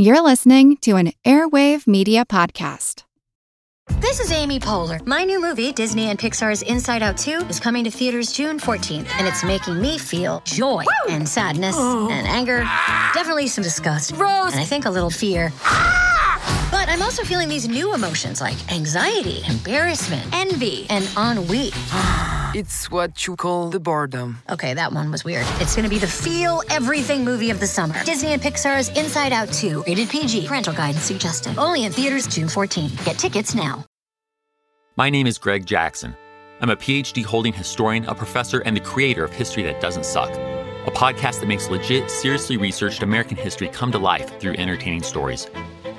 You're listening to an Airwave Media Podcast. This is Amy Poehler. My new movie, Disney and Pixar's Inside Out 2, is coming to theaters June 14th, and it's making me feel joy Woo! and sadness oh. and anger, definitely some disgust, Rose, and I think a little fear. But I'm also feeling these new emotions like anxiety, embarrassment, envy, and ennui. it's what you call the boredom. Okay, that one was weird. It's gonna be the feel everything movie of the summer. Disney and Pixar's Inside Out 2, rated PG, parental guidance suggested. Only in theaters June 14. Get tickets now. My name is Greg Jackson. I'm a PhD holding historian, a professor, and the creator of History That Doesn't Suck, a podcast that makes legit, seriously researched American history come to life through entertaining stories.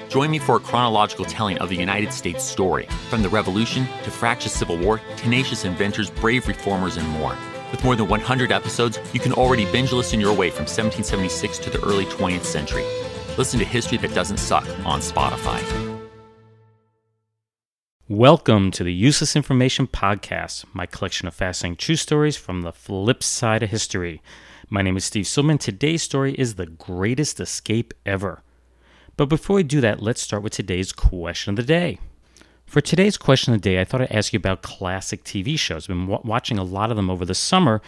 Join me for a chronological telling of the United States story, from the Revolution to fractious Civil War, tenacious inventors, brave reformers, and more. With more than 100 episodes, you can already binge listen your way from 1776 to the early 20th century. Listen to History That Doesn't Suck on Spotify. Welcome to the Useless Information Podcast, my collection of fascinating true stories from the flip side of history. My name is Steve Silberman. Today's story is The Greatest Escape Ever. But before we do that, let's start with today's question of the day. For today's question of the day, I thought I'd ask you about classic TV shows. I've been w- watching a lot of them over the summer,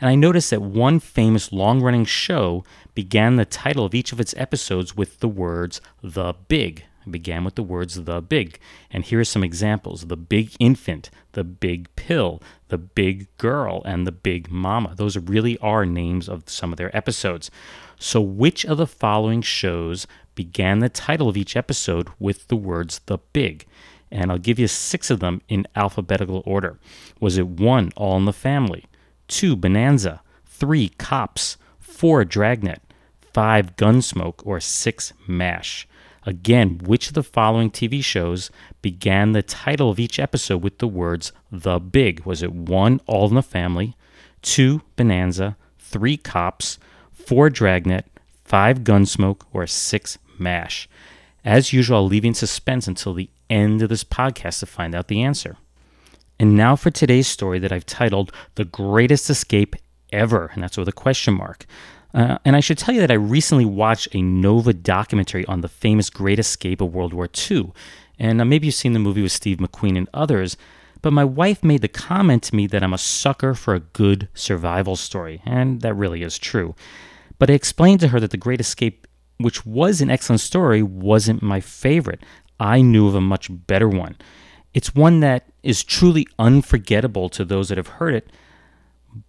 and I noticed that one famous long running show began the title of each of its episodes with the words The Big. It began with the words The Big. And here are some examples The Big Infant, The Big Pill, The Big Girl, and The Big Mama. Those really are names of some of their episodes. So, which of the following shows began the title of each episode with the words The Big. And I'll give you six of them in alphabetical order. Was it one, All in the Family? Two, Bonanza? Three, Cops? Four, Dragnet? Five, Gunsmoke? Or six, MASH? Again, which of the following TV shows began the title of each episode with the words The Big? Was it one, All in the Family? Two, Bonanza? Three, Cops? Four, Dragnet? Five, Gunsmoke? Or six, MASH. As usual, I'll leave you in suspense until the end of this podcast to find out the answer. And now for today's story that I've titled The Greatest Escape Ever, and that's with a question mark. Uh, and I should tell you that I recently watched a Nova documentary on the famous Great Escape of World War II. And uh, maybe you've seen the movie with Steve McQueen and others, but my wife made the comment to me that I'm a sucker for a good survival story, and that really is true. But I explained to her that The Great Escape which was an excellent story, wasn't my favorite. I knew of a much better one. It's one that is truly unforgettable to those that have heard it,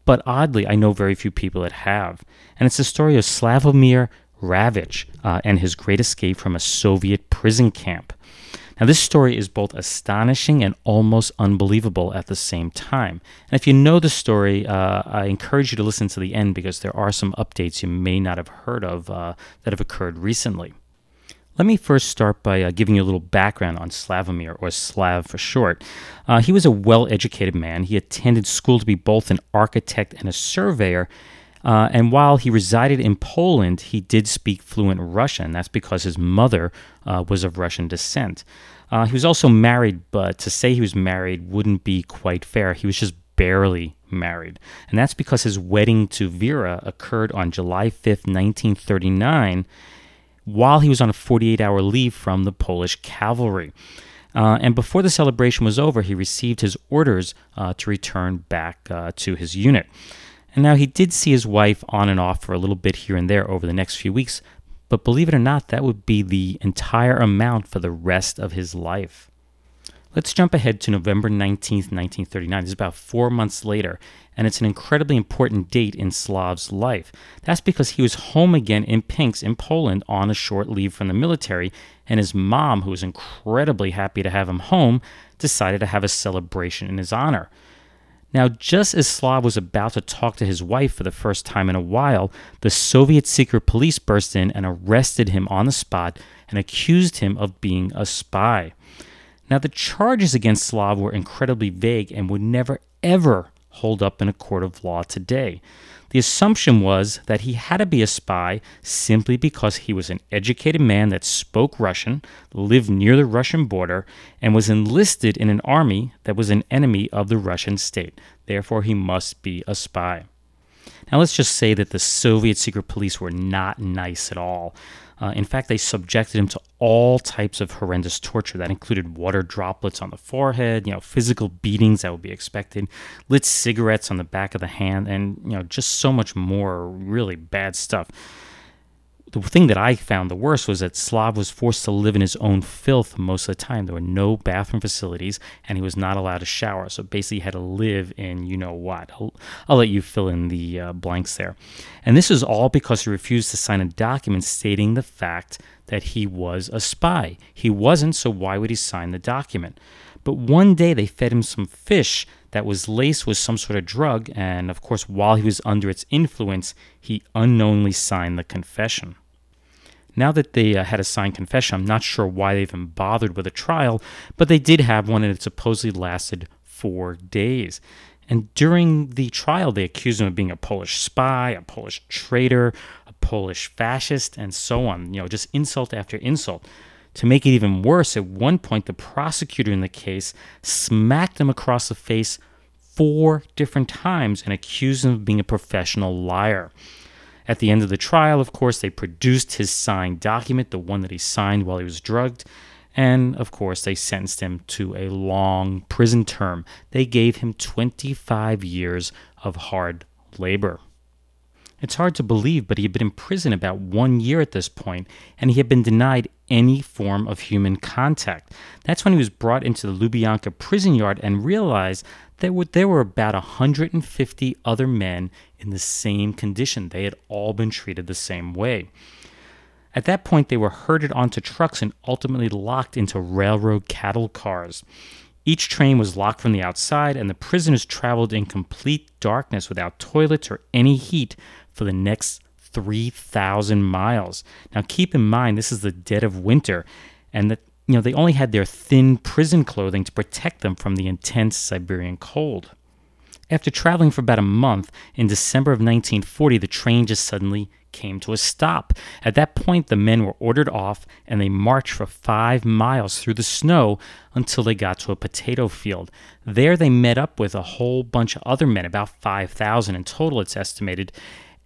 but oddly, I know very few people that have. And it's the story of Slavomir Rawicz uh, and his great escape from a Soviet prison camp. Now, this story is both astonishing and almost unbelievable at the same time. And if you know the story, uh, I encourage you to listen to the end because there are some updates you may not have heard of uh, that have occurred recently. Let me first start by uh, giving you a little background on Slavomir, or Slav for short. Uh, he was a well educated man. He attended school to be both an architect and a surveyor. Uh, and while he resided in Poland, he did speak fluent Russian. That's because his mother uh, was of Russian descent. Uh, he was also married, but to say he was married wouldn't be quite fair. He was just barely married. And that's because his wedding to Vera occurred on July 5th, 1939, while he was on a 48 hour leave from the Polish cavalry. Uh, and before the celebration was over, he received his orders uh, to return back uh, to his unit. And now he did see his wife on and off for a little bit here and there over the next few weeks, but believe it or not, that would be the entire amount for the rest of his life. Let's jump ahead to November 19th, 1939. This is about four months later, and it's an incredibly important date in Slav's life. That's because he was home again in Pinsk in Poland on a short leave from the military, and his mom, who was incredibly happy to have him home, decided to have a celebration in his honor. Now, just as Slav was about to talk to his wife for the first time in a while, the Soviet secret police burst in and arrested him on the spot and accused him of being a spy. Now, the charges against Slav were incredibly vague and would never, ever hold up in a court of law today. The assumption was that he had to be a spy simply because he was an educated man that spoke Russian, lived near the Russian border, and was enlisted in an army that was an enemy of the Russian state. Therefore, he must be a spy. Now, let's just say that the Soviet secret police were not nice at all. Uh, in fact, they subjected him to all types of horrendous torture that included water droplets on the forehead, you know, physical beatings that would be expected, lit cigarettes on the back of the hand, and you know, just so much more really bad stuff the thing that I found the worst was that Slav was forced to live in his own filth most of the time. There were no bathroom facilities, and he was not allowed to shower. So basically, he had to live in you know what. I'll, I'll let you fill in the uh, blanks there. And this is all because he refused to sign a document stating the fact that he was a spy. He wasn't, so why would he sign the document? But one day they fed him some fish that was laced with some sort of drug, and of course, while he was under its influence, he unknowingly signed the confession. Now that they uh, had a signed confession, I'm not sure why they even bothered with a trial, but they did have one, and it supposedly lasted four days. And during the trial, they accused him of being a Polish spy, a Polish traitor, a Polish fascist, and so on. You know, just insult after insult. To make it even worse, at one point, the prosecutor in the case smacked him across the face four different times and accused him of being a professional liar. At the end of the trial, of course, they produced his signed document, the one that he signed while he was drugged, and of course, they sentenced him to a long prison term. They gave him 25 years of hard labor. It's hard to believe, but he had been in prison about one year at this point, and he had been denied any form of human contact. That's when he was brought into the Lubyanka prison yard and realized that there were about 150 other men in the same condition. They had all been treated the same way. At that point, they were herded onto trucks and ultimately locked into railroad cattle cars. Each train was locked from the outside, and the prisoners traveled in complete darkness without toilets or any heat for the next 3,000 miles. Now, keep in mind, this is the dead of winter, and that you know they only had their thin prison clothing to protect them from the intense Siberian cold. After traveling for about a month, in December of 1940, the train just suddenly came to a stop. At that point, the men were ordered off and they marched for five miles through the snow until they got to a potato field. There, they met up with a whole bunch of other men, about 5,000 in total, it's estimated,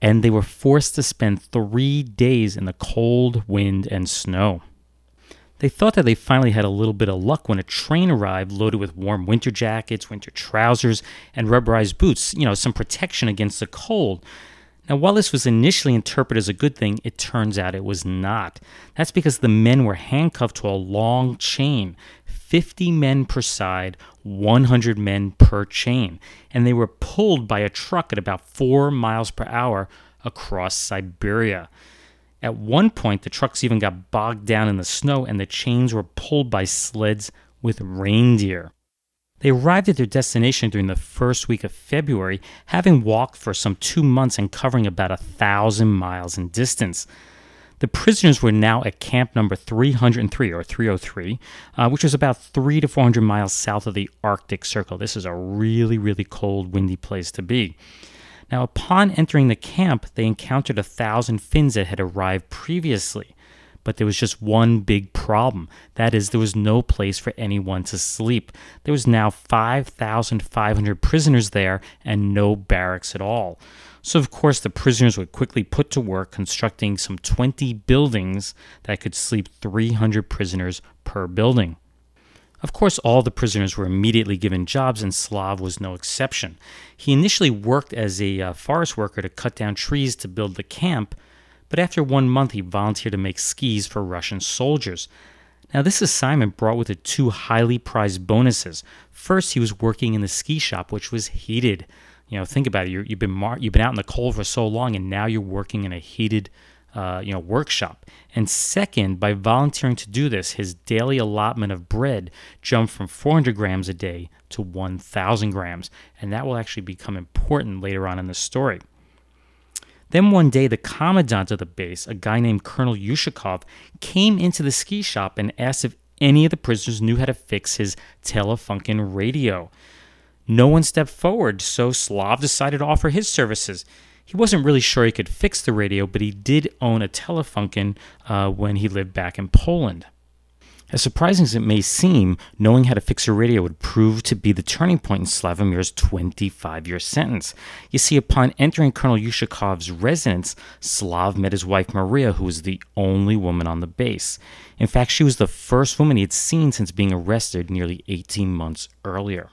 and they were forced to spend three days in the cold wind and snow. They thought that they finally had a little bit of luck when a train arrived loaded with warm winter jackets, winter trousers, and rubberized boots, you know, some protection against the cold. Now, while this was initially interpreted as a good thing, it turns out it was not. That's because the men were handcuffed to a long chain 50 men per side, 100 men per chain, and they were pulled by a truck at about 4 miles per hour across Siberia. At one point, the trucks even got bogged down in the snow and the chains were pulled by sleds with reindeer. They arrived at their destination during the first week of February, having walked for some two months and covering about a thousand miles in distance. The prisoners were now at camp number 303 or 303, uh, which was about three to 400 miles south of the Arctic Circle. This is a really, really cold, windy place to be. Now, upon entering the camp, they encountered a thousand Finns that had arrived previously. But there was just one big problem. That is, there was no place for anyone to sleep. There was now 5,500 prisoners there and no barracks at all. So, of course, the prisoners were quickly put to work constructing some 20 buildings that could sleep 300 prisoners per building. Of course, all the prisoners were immediately given jobs, and Slav was no exception. He initially worked as a uh, forest worker to cut down trees to build the camp, but after one month, he volunteered to make skis for Russian soldiers. Now, this assignment brought with it two highly prized bonuses. First, he was working in the ski shop, which was heated. You know, think about it. you have been mar- you've been out in the cold for so long, and now you're working in a heated uh, you know, workshop. And second, by volunteering to do this, his daily allotment of bread jumped from 400 grams a day to 1,000 grams. And that will actually become important later on in the story. Then one day, the commandant of the base, a guy named Colonel Ushakov, came into the ski shop and asked if any of the prisoners knew how to fix his Telefunken radio. No one stepped forward, so Slav decided to offer his services. He wasn't really sure he could fix the radio, but he did own a Telefunken uh, when he lived back in Poland. As surprising as it may seem, knowing how to fix a radio would prove to be the turning point in Slavomir's 25 year sentence. You see, upon entering Colonel Ushakov's residence, Slav met his wife Maria, who was the only woman on the base. In fact, she was the first woman he had seen since being arrested nearly 18 months earlier.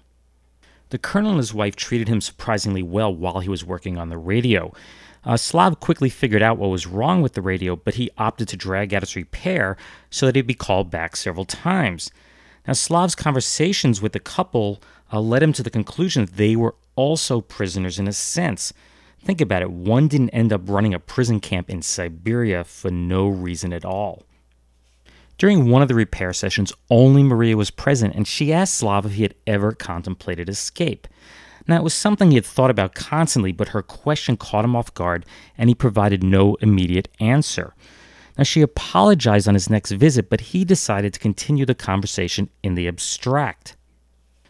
The colonel and his wife treated him surprisingly well while he was working on the radio. Uh, Slav quickly figured out what was wrong with the radio, but he opted to drag out its repair so that he'd be called back several times. Now, Slav's conversations with the couple uh, led him to the conclusion that they were also prisoners in a sense. Think about it one didn't end up running a prison camp in Siberia for no reason at all. During one of the repair sessions, only Maria was present, and she asked Slav if he had ever contemplated escape. Now, it was something he had thought about constantly, but her question caught him off guard, and he provided no immediate answer. Now, she apologized on his next visit, but he decided to continue the conversation in the abstract.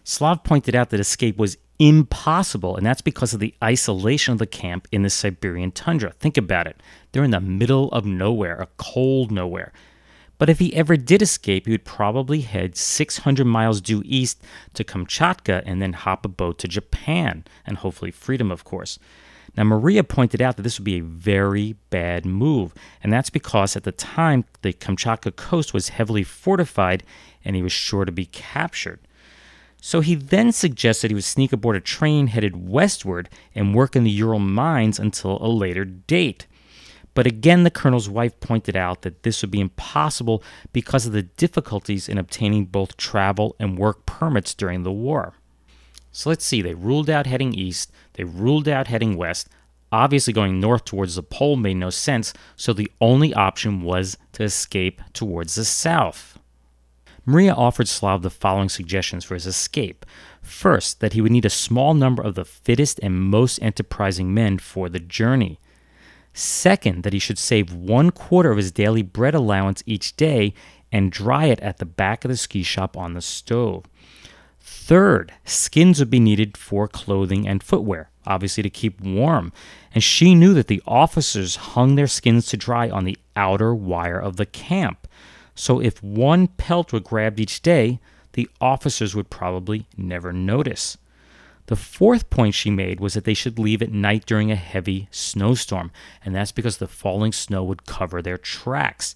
Slav pointed out that escape was impossible, and that's because of the isolation of the camp in the Siberian tundra. Think about it. They're in the middle of nowhere, a cold nowhere. But if he ever did escape, he would probably head 600 miles due east to Kamchatka and then hop a boat to Japan, and hopefully freedom, of course. Now, Maria pointed out that this would be a very bad move, and that's because at the time the Kamchatka coast was heavily fortified and he was sure to be captured. So he then suggested he would sneak aboard a train headed westward and work in the Ural mines until a later date. But again, the colonel's wife pointed out that this would be impossible because of the difficulties in obtaining both travel and work permits during the war. So let's see, they ruled out heading east, they ruled out heading west. Obviously, going north towards the pole made no sense, so the only option was to escape towards the south. Maria offered Slav the following suggestions for his escape. First, that he would need a small number of the fittest and most enterprising men for the journey. Second, that he should save one quarter of his daily bread allowance each day and dry it at the back of the ski shop on the stove. Third, skins would be needed for clothing and footwear, obviously to keep warm. And she knew that the officers hung their skins to dry on the outer wire of the camp. So if one pelt were grabbed each day, the officers would probably never notice. The fourth point she made was that they should leave at night during a heavy snowstorm, and that's because the falling snow would cover their tracks.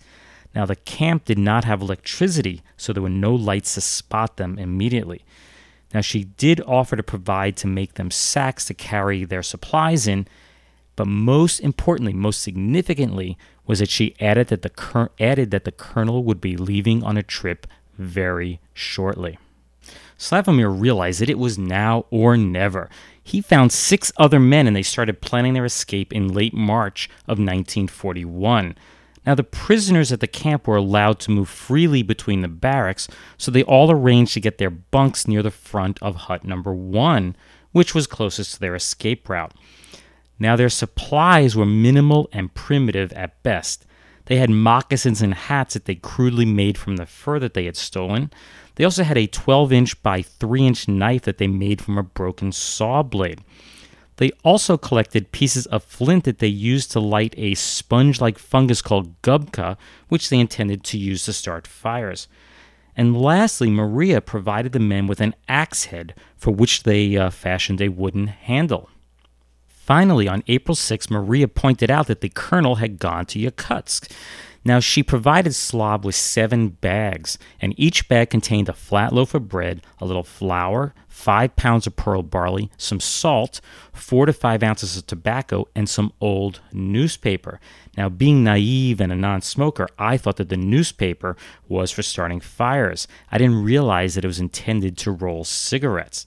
Now, the camp did not have electricity, so there were no lights to spot them immediately. Now, she did offer to provide to make them sacks to carry their supplies in, but most importantly, most significantly, was that she added that the, added that the colonel would be leaving on a trip very shortly. Slavomir realized that it was now or never. He found six other men and they started planning their escape in late March of 1941. Now, the prisoners at the camp were allowed to move freely between the barracks, so they all arranged to get their bunks near the front of hut number one, which was closest to their escape route. Now, their supplies were minimal and primitive at best. They had moccasins and hats that they crudely made from the fur that they had stolen. They also had a 12 inch by 3 inch knife that they made from a broken saw blade. They also collected pieces of flint that they used to light a sponge like fungus called gubka, which they intended to use to start fires. And lastly, Maria provided the men with an axe head for which they uh, fashioned a wooden handle. Finally, on April 6, Maria pointed out that the colonel had gone to Yakutsk. Now, she provided Slav with seven bags, and each bag contained a flat loaf of bread, a little flour, five pounds of pearl barley, some salt, four to five ounces of tobacco, and some old newspaper. Now, being naive and a non smoker, I thought that the newspaper was for starting fires. I didn't realize that it was intended to roll cigarettes.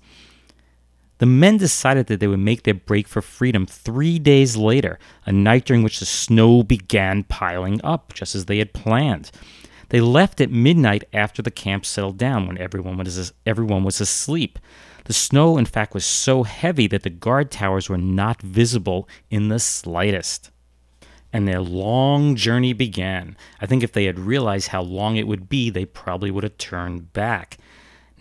The men decided that they would make their break for freedom three days later, a night during which the snow began piling up, just as they had planned. They left at midnight after the camp settled down, when everyone was, everyone was asleep. The snow, in fact, was so heavy that the guard towers were not visible in the slightest. And their long journey began. I think if they had realized how long it would be, they probably would have turned back.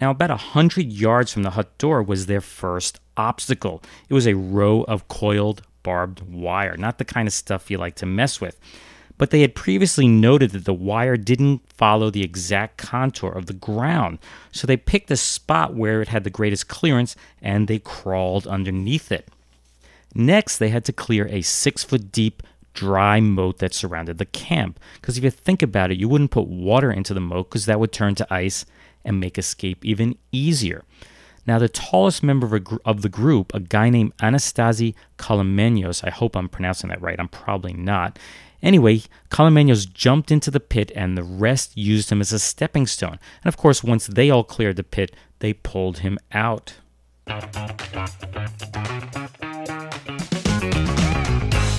Now, about a hundred yards from the hut door was their first obstacle. It was a row of coiled barbed wire, not the kind of stuff you like to mess with. but they had previously noted that the wire didn't follow the exact contour of the ground, so they picked a spot where it had the greatest clearance and they crawled underneath it. Next, they had to clear a six foot deep dry moat that surrounded the camp. Because if you think about it, you wouldn't put water into the moat because that would turn to ice and make escape even easier. Now, the tallest member of, the group, a guy named Anastasi Kolemenos, I hope I'm pronouncing that right, I'm probably not. Anyway, Kolemenos jumped into the pit and the rest used him as a stepping stone. And of course, once they all cleared the pit, they pulled him out.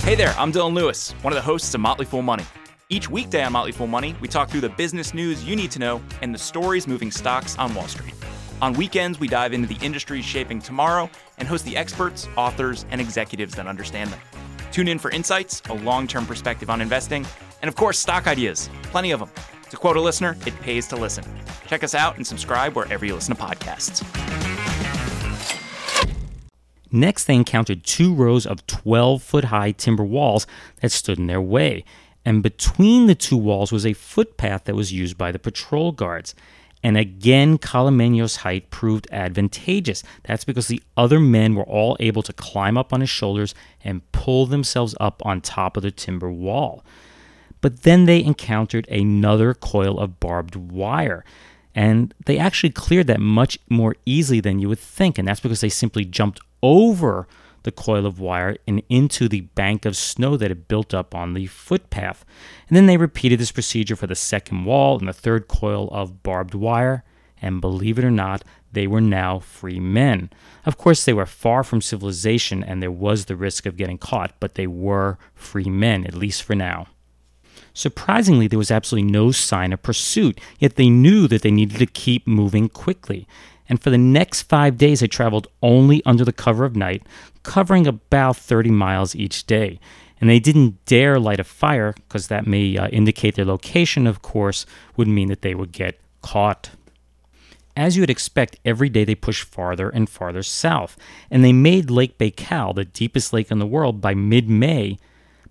Hey there, I'm Dylan Lewis, one of the hosts of Motley Fool Money. Each weekday on Motley Fool Money, we talk through the business news you need to know and the stories moving stocks on Wall Street. On weekends, we dive into the industries shaping tomorrow and host the experts, authors, and executives that understand them. Tune in for insights, a long term perspective on investing, and of course, stock ideas. Plenty of them. To quote a listener, it pays to listen. Check us out and subscribe wherever you listen to podcasts. Next, they encountered two rows of 12 foot high timber walls that stood in their way, and between the two walls was a footpath that was used by the patrol guards. And again, Kolemenos' height proved advantageous. That's because the other men were all able to climb up on his shoulders and pull themselves up on top of the timber wall. But then they encountered another coil of barbed wire. And they actually cleared that much more easily than you would think. And that's because they simply jumped over the coil of wire and into the bank of snow that had built up on the footpath. And then they repeated this procedure for the second wall and the third coil of barbed wire. And believe it or not, they were now free men. Of course, they were far from civilization and there was the risk of getting caught, but they were free men, at least for now. Surprisingly, there was absolutely no sign of pursuit, yet they knew that they needed to keep moving quickly and for the next five days they traveled only under the cover of night, covering about 30 miles each day. And they didn't dare light a fire because that may uh, indicate their location, of course, would mean that they would get caught. As you would expect, every day they pushed farther and farther south, and they made Lake Baikal, the deepest lake in the world, by mid May.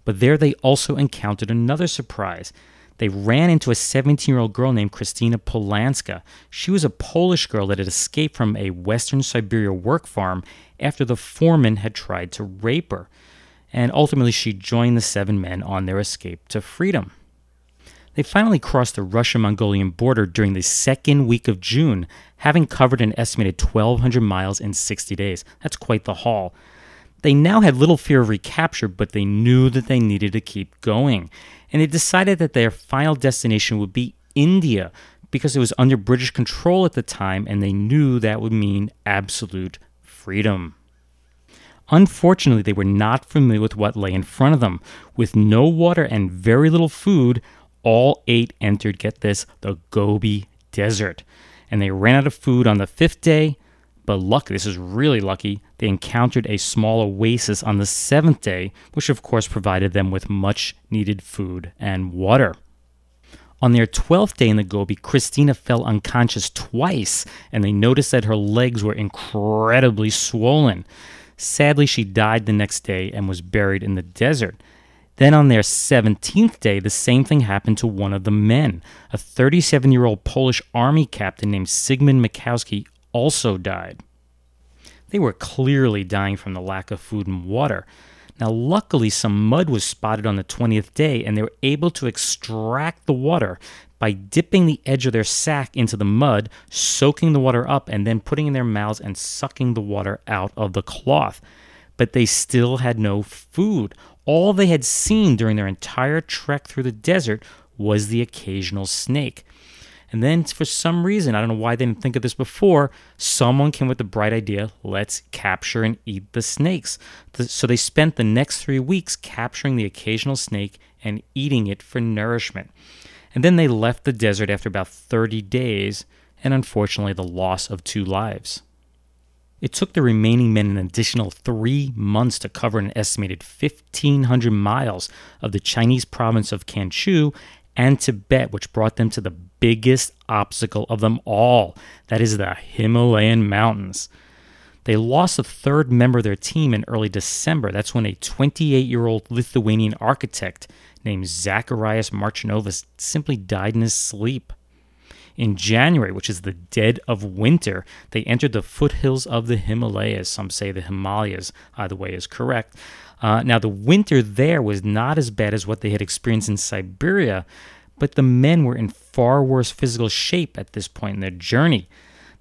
But there they also encountered another surprise. They ran into a 17 year old girl named Christina Polanska. She was a Polish girl that had escaped from a Western Siberia work farm after the foreman had tried to rape her. And ultimately, she joined the seven men on their escape to freedom. They finally crossed the Russian Mongolian border during the second week of June, having covered an estimated 1,200 miles in 60 days. That's quite the haul. They now had little fear of recapture, but they knew that they needed to keep going and they decided that their final destination would be India because it was under British control at the time and they knew that would mean absolute freedom. Unfortunately, they were not familiar with what lay in front of them. With no water and very little food, all eight entered, get this, the Gobi Desert. And they ran out of food on the fifth day, but luckily, this is really lucky, they encountered a small oasis on the seventh day, which of course provided them with much needed food and water. On their 12th day in the Gobi, Christina fell unconscious twice, and they noticed that her legs were incredibly swollen. Sadly, she died the next day and was buried in the desert. Then on their 17th day, the same thing happened to one of the men. A 37 year old Polish army captain named Sigmund Mikowski also died. They were clearly dying from the lack of food and water. Now, luckily, some mud was spotted on the 20th day, and they were able to extract the water by dipping the edge of their sack into the mud, soaking the water up, and then putting in their mouths and sucking the water out of the cloth. But they still had no food. All they had seen during their entire trek through the desert was the occasional snake. And then for some reason, I don't know why they didn't think of this before, someone came with the bright idea let's capture and eat the snakes. So they spent the next three weeks capturing the occasional snake and eating it for nourishment. And then they left the desert after about 30 days, and unfortunately, the loss of two lives. It took the remaining men an additional three months to cover an estimated 1,500 miles of the Chinese province of Kanchu and Tibet, which brought them to the biggest obstacle of them all that is, the Himalayan mountains. They lost a third member of their team in early December. That's when a 28 year old Lithuanian architect named Zacharias Marchinovas simply died in his sleep. In January, which is the dead of winter, they entered the foothills of the Himalayas. Some say the Himalayas, either way is correct. Uh, now, the winter there was not as bad as what they had experienced in Siberia, but the men were in far worse physical shape at this point in their journey.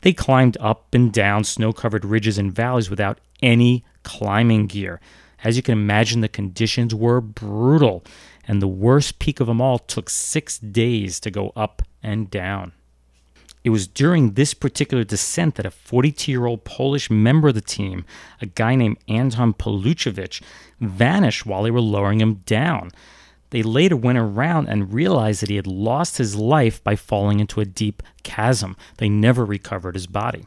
They climbed up and down snow covered ridges and valleys without any climbing gear. As you can imagine, the conditions were brutal, and the worst peak of them all took six days to go up and down. It was during this particular descent that a 42 year old Polish member of the team, a guy named Anton Poluchevich, vanished while they were lowering him down. They later went around and realized that he had lost his life by falling into a deep chasm. They never recovered his body.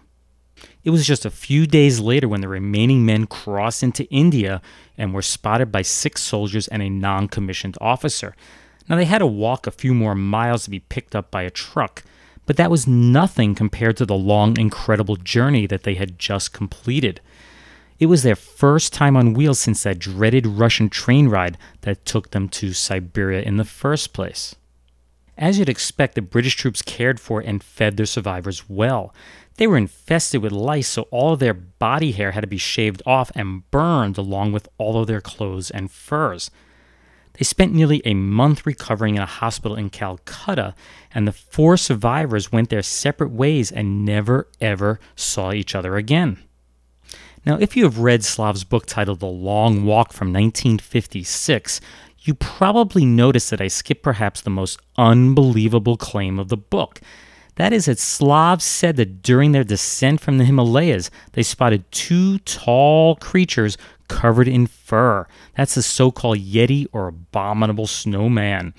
It was just a few days later when the remaining men crossed into India and were spotted by six soldiers and a non commissioned officer. Now, they had to walk a few more miles to be picked up by a truck, but that was nothing compared to the long, incredible journey that they had just completed. It was their first time on wheels since that dreaded Russian train ride that took them to Siberia in the first place. As you'd expect, the British troops cared for and fed their survivors well. They were infested with lice, so all of their body hair had to be shaved off and burned along with all of their clothes and furs. They spent nearly a month recovering in a hospital in Calcutta, and the four survivors went their separate ways and never ever saw each other again. Now, if you have read Slav's book titled The Long Walk from 1956, you probably noticed that I skipped perhaps the most unbelievable claim of the book. That is that Slavs said that during their descent from the Himalayas, they spotted two tall creatures covered in fur. That's the so called Yeti or abominable snowman.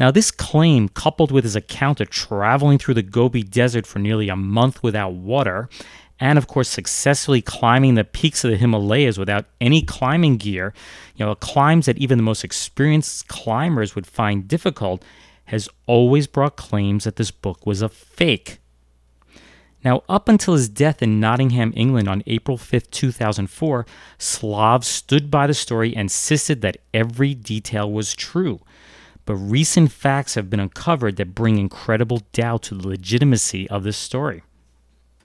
Now, this claim, coupled with his account of traveling through the Gobi Desert for nearly a month without water, and of course, successfully climbing the peaks of the Himalayas without any climbing gear, you know, climbs that even the most experienced climbers would find difficult, has always brought claims that this book was a fake. Now, up until his death in Nottingham, England on April 5, 2004, Slav stood by the story and insisted that every detail was true. But recent facts have been uncovered that bring incredible doubt to the legitimacy of this story.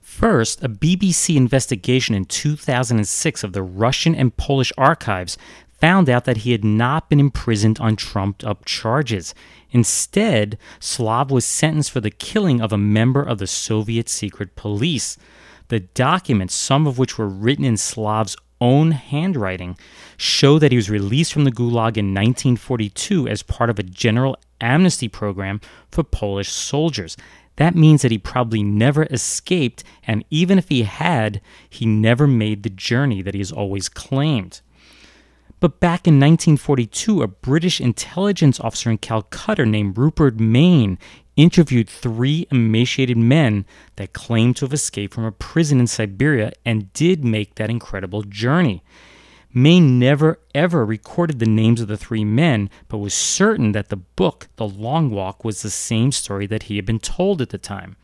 First, a BBC investigation in 2006 of the Russian and Polish archives found out that he had not been imprisoned on trumped up charges. Instead, Slav was sentenced for the killing of a member of the Soviet secret police. The documents, some of which were written in Slav's own handwriting, show that he was released from the Gulag in 1942 as part of a general amnesty program for Polish soldiers. That means that he probably never escaped, and even if he had, he never made the journey that he has always claimed. But back in 1942, a British intelligence officer in Calcutta named Rupert Mayne interviewed three emaciated men that claimed to have escaped from a prison in Siberia and did make that incredible journey. Mayne never ever recorded the names of the three men, but was certain that the book, The Long Walk, was the same story that he had been told at the time.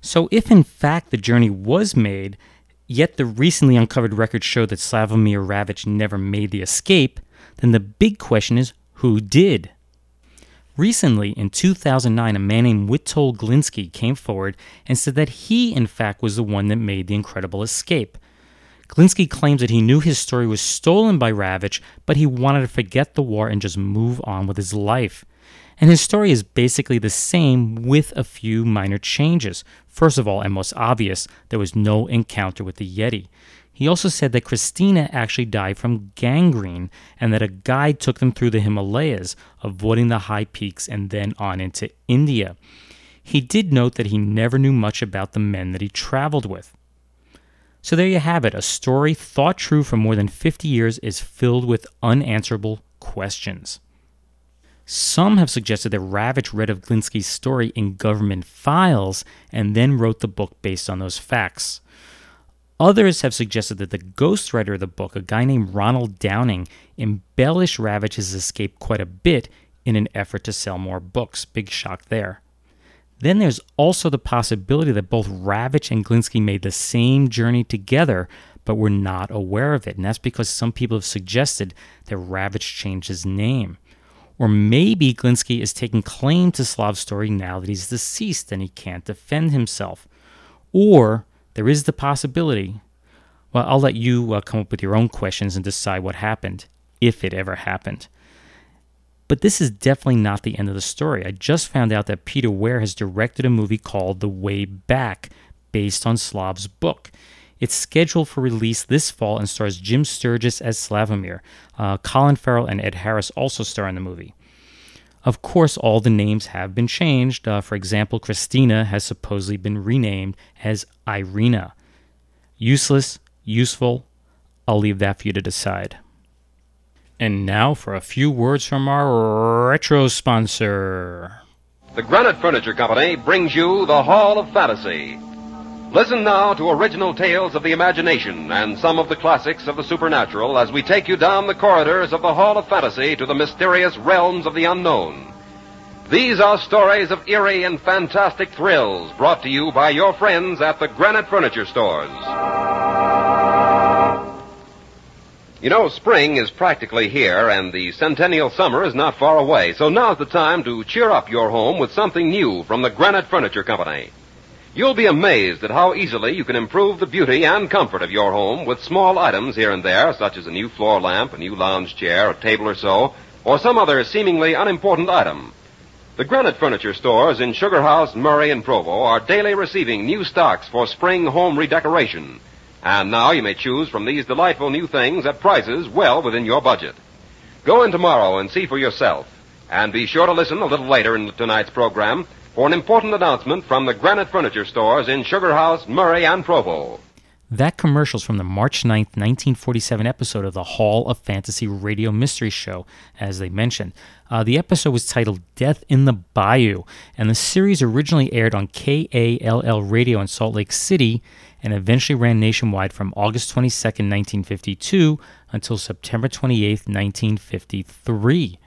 So, if in fact the journey was made, Yet the recently uncovered records show that Slavomir Rawicz never made the escape, then the big question is who did? Recently, in 2009, a man named Witold Gliński came forward and said that he, in fact, was the one that made the incredible escape. Gliński claims that he knew his story was stolen by Rawicz, but he wanted to forget the war and just move on with his life. And his story is basically the same with a few minor changes. First of all, and most obvious, there was no encounter with the Yeti. He also said that Christina actually died from gangrene and that a guide took them through the Himalayas, avoiding the high peaks and then on into India. He did note that he never knew much about the men that he traveled with. So there you have it. A story thought true for more than 50 years is filled with unanswerable questions. Some have suggested that Rawicz read of Gliński's story in government files and then wrote the book based on those facts. Others have suggested that the ghostwriter of the book, a guy named Ronald Downing, embellished Rawicz's escape quite a bit in an effort to sell more books. Big shock there. Then there's also the possibility that both Rawicz and Gliński made the same journey together, but were not aware of it. And that's because some people have suggested that Rawicz changed his name. Or maybe Gliński is taking claim to Slav's story now that he's deceased and he can't defend himself. Or there is the possibility. Well, I'll let you uh, come up with your own questions and decide what happened, if it ever happened. But this is definitely not the end of the story. I just found out that Peter Weir has directed a movie called The Way Back, based on Slav's book. It's scheduled for release this fall and stars Jim Sturgess as Slavomir. Uh, Colin Farrell and Ed Harris also star in the movie. Of course, all the names have been changed. Uh, for example, Christina has supposedly been renamed as Irina. Useless, useful, I'll leave that for you to decide. And now for a few words from our retro sponsor. The Granite Furniture Company brings you the Hall of Fantasy. Listen now to original tales of the imagination and some of the classics of the supernatural as we take you down the corridors of the Hall of Fantasy to the mysterious realms of the unknown. These are stories of eerie and fantastic thrills brought to you by your friends at the Granite Furniture Stores. You know, spring is practically here, and the centennial summer is not far away, so now's the time to cheer up your home with something new from the Granite Furniture Company. You'll be amazed at how easily you can improve the beauty and comfort of your home with small items here and there, such as a new floor lamp, a new lounge chair, a table or so, or some other seemingly unimportant item. The Granite Furniture stores in Sugar House, Murray, and Provo are daily receiving new stocks for spring home redecoration. And now you may choose from these delightful new things at prices well within your budget. Go in tomorrow and see for yourself. And be sure to listen a little later in tonight's program for an important announcement from the Granite Furniture stores in Sugar House, Murray, and Provo. That commercial's from the March 9th, 1947 episode of the Hall of Fantasy Radio Mystery Show, as they mentioned. Uh, the episode was titled Death in the Bayou, and the series originally aired on KALL Radio in Salt Lake City and eventually ran nationwide from August 22, 1952 until September 28, 1953.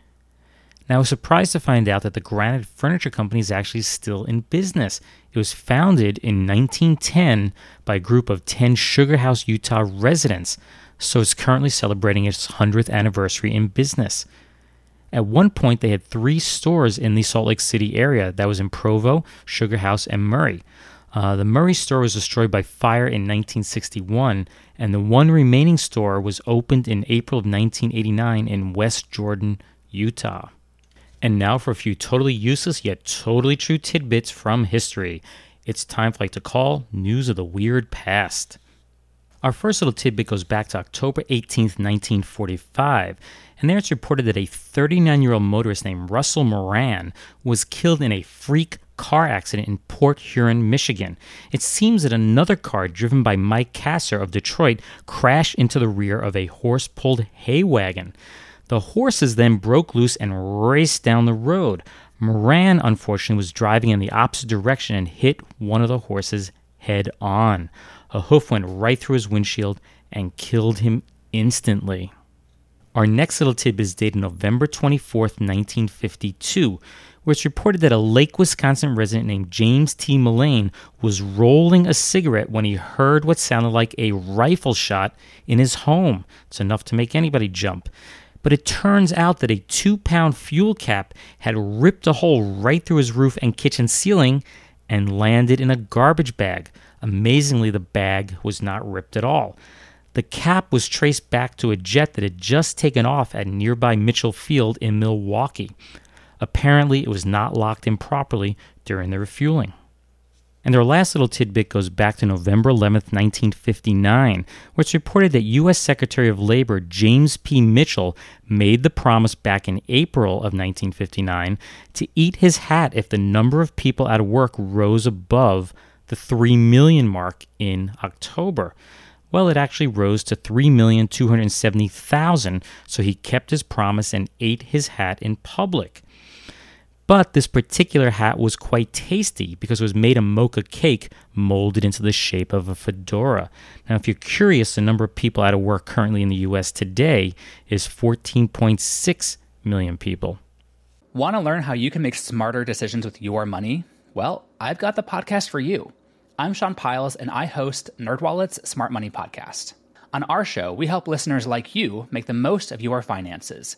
Now, I was surprised to find out that the Granite Furniture Company is actually still in business. It was founded in 1910 by a group of 10 Sugar House, Utah residents, so it's currently celebrating its 100th anniversary in business. At one point, they had three stores in the Salt Lake City area that was in Provo, Sugar House, and Murray. Uh, the Murray store was destroyed by fire in 1961, and the one remaining store was opened in April of 1989 in West Jordan, Utah. And now for a few totally useless yet totally true tidbits from history. It's time for like to call news of the weird past. Our first little tidbit goes back to October 18th, 1945, and there it's reported that a 39 year old motorist named Russell Moran was killed in a freak car accident in Port Huron, Michigan. It seems that another car driven by Mike Kasser of Detroit crashed into the rear of a horse pulled hay wagon. The horses then broke loose and raced down the road. Moran, unfortunately, was driving in the opposite direction and hit one of the horses head on. A hoof went right through his windshield and killed him instantly. Our next little tip is dated November 24th, 1952, where it's reported that a Lake, Wisconsin resident named James T. Mullane was rolling a cigarette when he heard what sounded like a rifle shot in his home. It's enough to make anybody jump. But it turns out that a two pound fuel cap had ripped a hole right through his roof and kitchen ceiling and landed in a garbage bag. Amazingly, the bag was not ripped at all. The cap was traced back to a jet that had just taken off at nearby Mitchell Field in Milwaukee. Apparently, it was not locked in properly during the refueling. And our last little tidbit goes back to November 11th, 1959, where it's reported that U.S. Secretary of Labor James P. Mitchell made the promise back in April of 1959 to eat his hat if the number of people out of work rose above the 3 million mark in October. Well, it actually rose to 3,270,000, so he kept his promise and ate his hat in public. But this particular hat was quite tasty because it was made of mocha cake molded into the shape of a fedora. Now, if you're curious, the number of people out of work currently in the US today is 14.6 million people. Want to learn how you can make smarter decisions with your money? Well, I've got the podcast for you. I'm Sean Pyles, and I host NerdWallet's Smart Money Podcast. On our show, we help listeners like you make the most of your finances.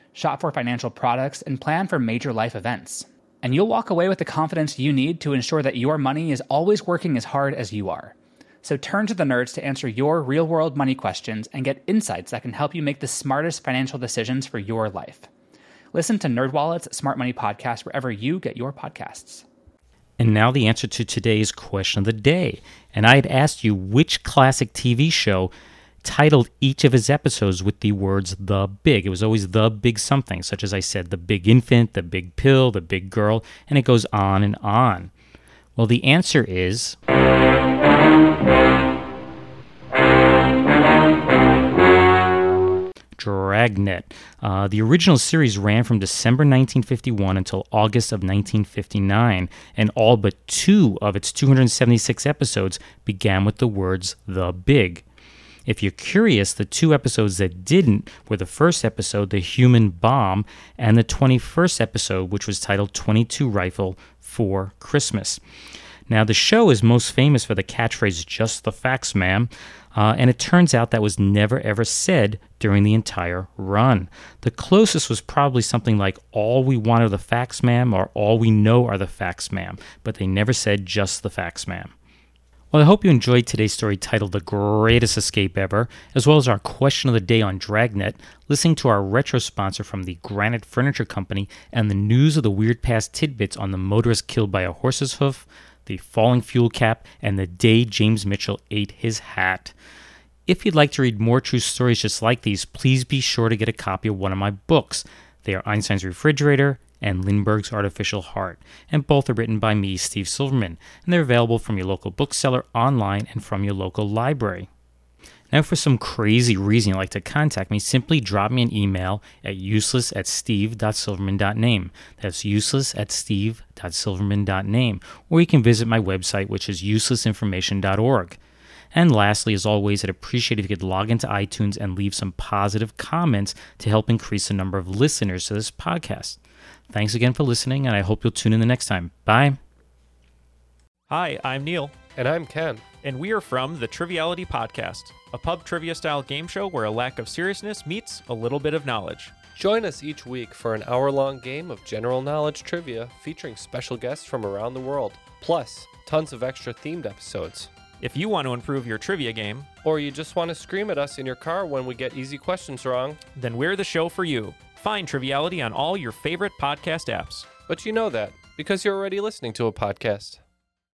shop for financial products, and plan for major life events. And you'll walk away with the confidence you need to ensure that your money is always working as hard as you are. So turn to the nerds to answer your real world money questions and get insights that can help you make the smartest financial decisions for your life. Listen to NerdWallet's Smart Money Podcast wherever you get your podcasts. And now the answer to today's question of the day. And I had asked you which classic TV show titled each of his episodes with the words the big. It was always the big something, such as I said, the big infant, the big pill, the big girl, and it goes on and on. Well, the answer is. Dragnet. Uh, the original series ran from December 1951 until August of 1959, and all but two of its 276 episodes began with the words The Big. If you're curious, the two episodes that didn't were the first episode, The Human Bomb, and the 21st episode, which was titled 22 Rifle for Christmas. Now, the show is most famous for the catchphrase, just the facts, ma'am. Uh, and it turns out that was never ever said during the entire run. The closest was probably something like, All we want are the facts, ma'am, or All we know are the facts, ma'am. But they never said just the facts, ma'am. Well, I hope you enjoyed today's story titled The Greatest Escape Ever, as well as our question of the day on Dragnet, listening to our retro sponsor from the Granite Furniture Company, and the news of the weird past tidbits on the motorist killed by a horse's hoof, the falling fuel cap, and the day James Mitchell ate his hat. If you'd like to read more true stories just like these, please be sure to get a copy of one of my books. They are Einstein's Refrigerator and Lindbergh's Artificial Heart, and both are written by me, Steve Silberman, and they're available from your local bookseller, online, and from your local library. Now, for some crazy reason you'd like to contact me, simply drop me an email at useless at steve.silberman.name. That's useless at steve.silberman.name. Or you can visit my website, which is uselessinformation.org. And lastly, as always, I'd appreciate if you could log into iTunes and leave some positive comments to help increase the number of listeners to this podcast. Thanks again for listening, and I hope you'll tune in the next time. Bye. Hi, I'm Neil. And I'm Ken. And we are from the Triviality Podcast, a pub trivia style game show where a lack of seriousness meets a little bit of knowledge. Join us each week for an hour long game of general knowledge trivia featuring special guests from around the world, plus tons of extra themed episodes. If you want to improve your trivia game, or you just want to scream at us in your car when we get easy questions wrong, then we're the show for you. Find Triviality on all your favorite podcast apps. But you know that because you're already listening to a podcast.